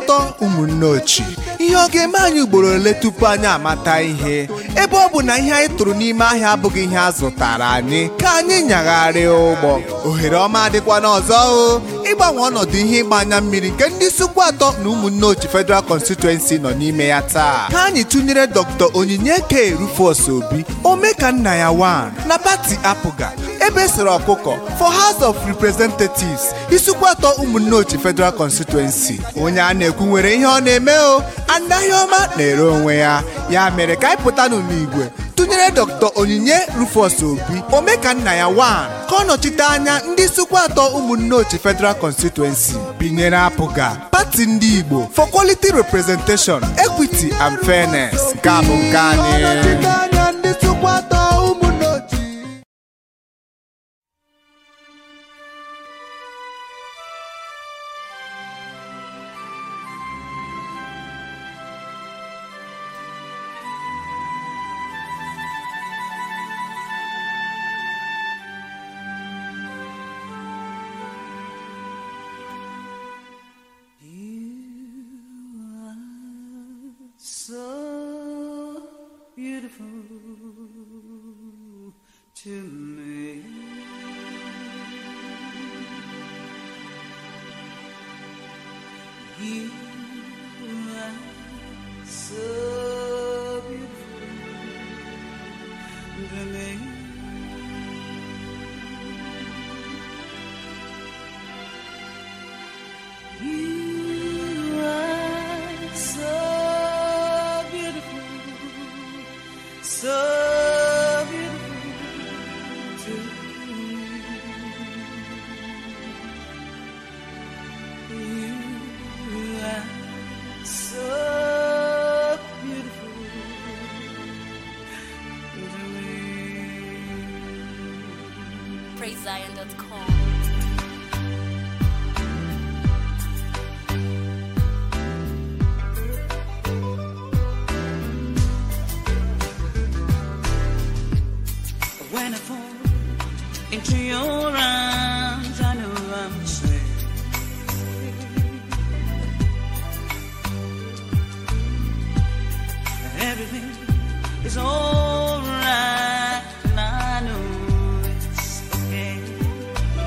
atọ ụmụnne ochi ihe ọ ga-eme anyị ugboro ole tupu anyị amata ihe? Ebe ọ bụ na ihe anyị tụrụ n'ime ahịa abụghị ihe a zụtara anyị ka anyị nyagharịa ụgbọ. Ohere ọma adịkwa n'ọzọ o. ịgbanwe ọnọdụ ihe ịgba anya mmiri nke ndị Isukwu atọ na ụmụnne ochi Federal Constituency nọ n'ime ya taa ka anyị tụnyere Dr. Onyinye K. Rufus Obi Omekanna ya wan na pati apụga ebe sịrị ọkụkọ for House of Representatives Isukwu atọ ụmụnne ochi Federal Constituency onye a na-ekwu nwere ihe ọ na-eme o anaghị na-ere onwe ya ya mere ka anyị pụta n'igwe tụnyere Dr. Onyinye Rufus Obi Omekanna ya wan ka ọ nọchite anya ndị Isukwu atọ ụmụnne ochi Federal Constituency binyere apụga pati ndị Igbo for quality representation equity and fairness nke nke anyị so beautiful to me. You into your arms, I know I'm safe. Everything is alright, and I know it's okay.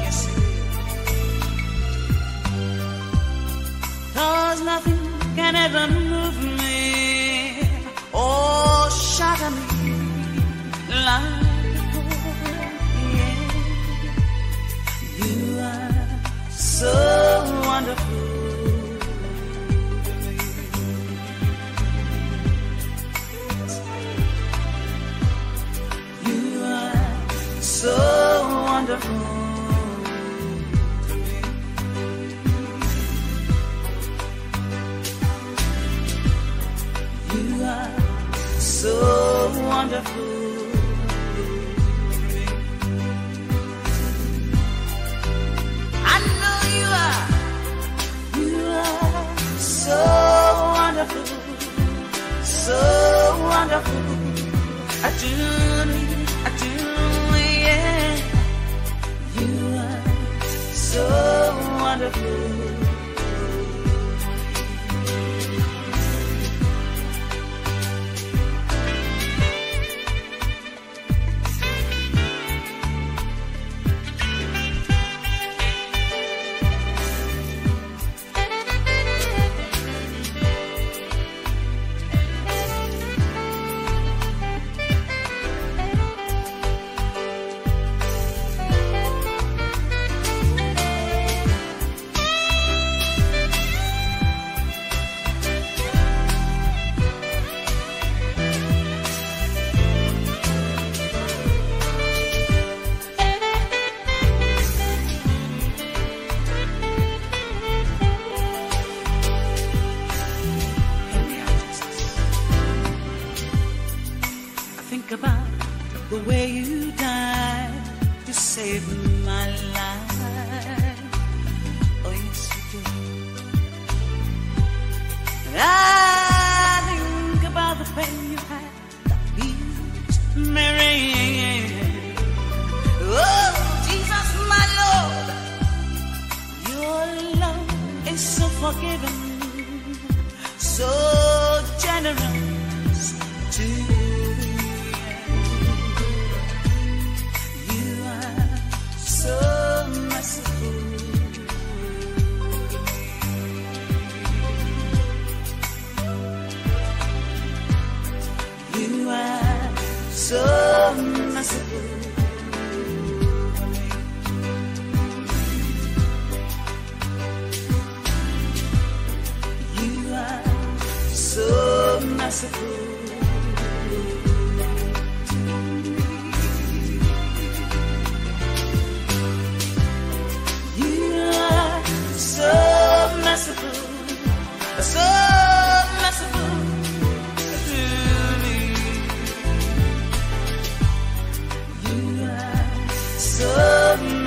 Yes, it is. Cause nothing can ever move me or shatter me I know you are. You are so wonderful, so wonderful. I do, I do, yeah. You are so wonderful. Way you died to save my life. Oh, yes, you did. I think about the pain you had that beat Mary. Oh, Jesus, my Lord, your love is so forgiving. so generous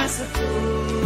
merciful.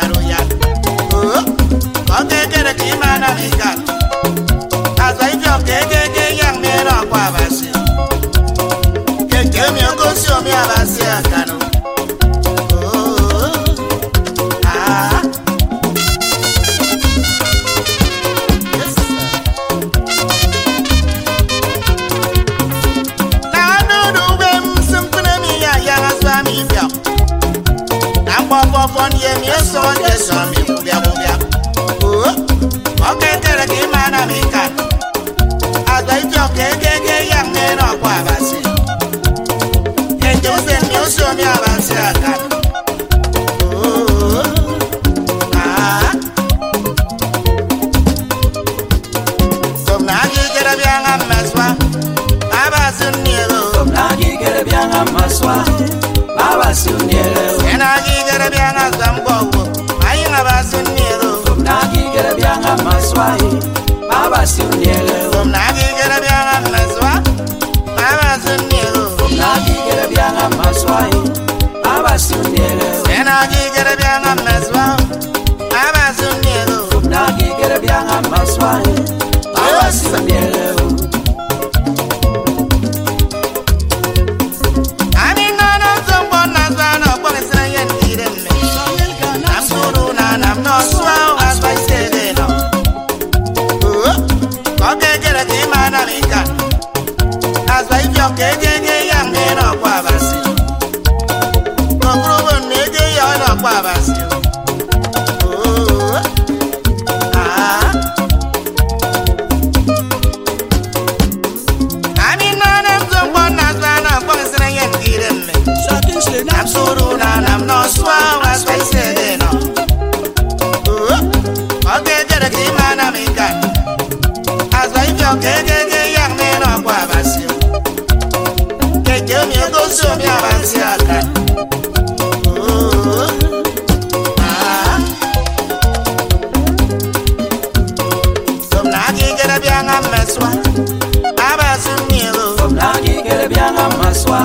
royaroya kongekere uh-huh. kimana vikalo azaivyo kekeke yangmera kwavasi kekemiokosiomi avasi akano. Agị jere bịa ṅa mmeswa abasị nnielo nagigere byanga maswa babasiuniere enagigere byangaza mbogo ayinga basinnielo nagigere byanga maswa babasiuniere omnagigere byanga mmeswa abasinnielo nagigere byanga maswa byanga mmeswa abasinnielo nagigere byanga maswa babasiuniere aminana kekeke yagnena kwa basio kekemiegoso bya bansiaka somnakikele byanga meswa abasimnielo somnakikele byanga maswa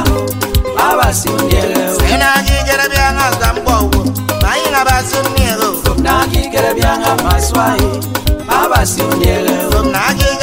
abasimnielo senakikele byanga zambwowo bayinga basimnielo somnakikele byanga maswa abasimnielo somnakikele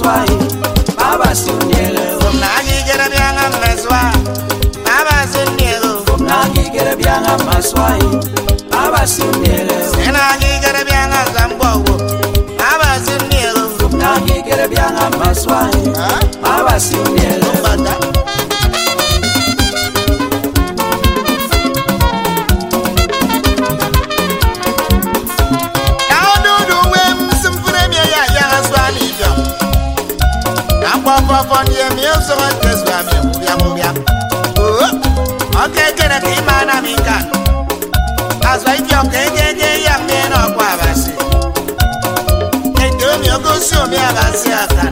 ngezwayi babasindile umnakikere byanga ngezwa babasindile umnakikere byanga maswayi babasindile sinakikere byanga zambowo babasindile umnakikere byanga maswayi babasindile okekere ka ịma na m nka azụ ibi ọka enyenye ya mmiri ọkwa abasị edomi ogosi omi abasị aka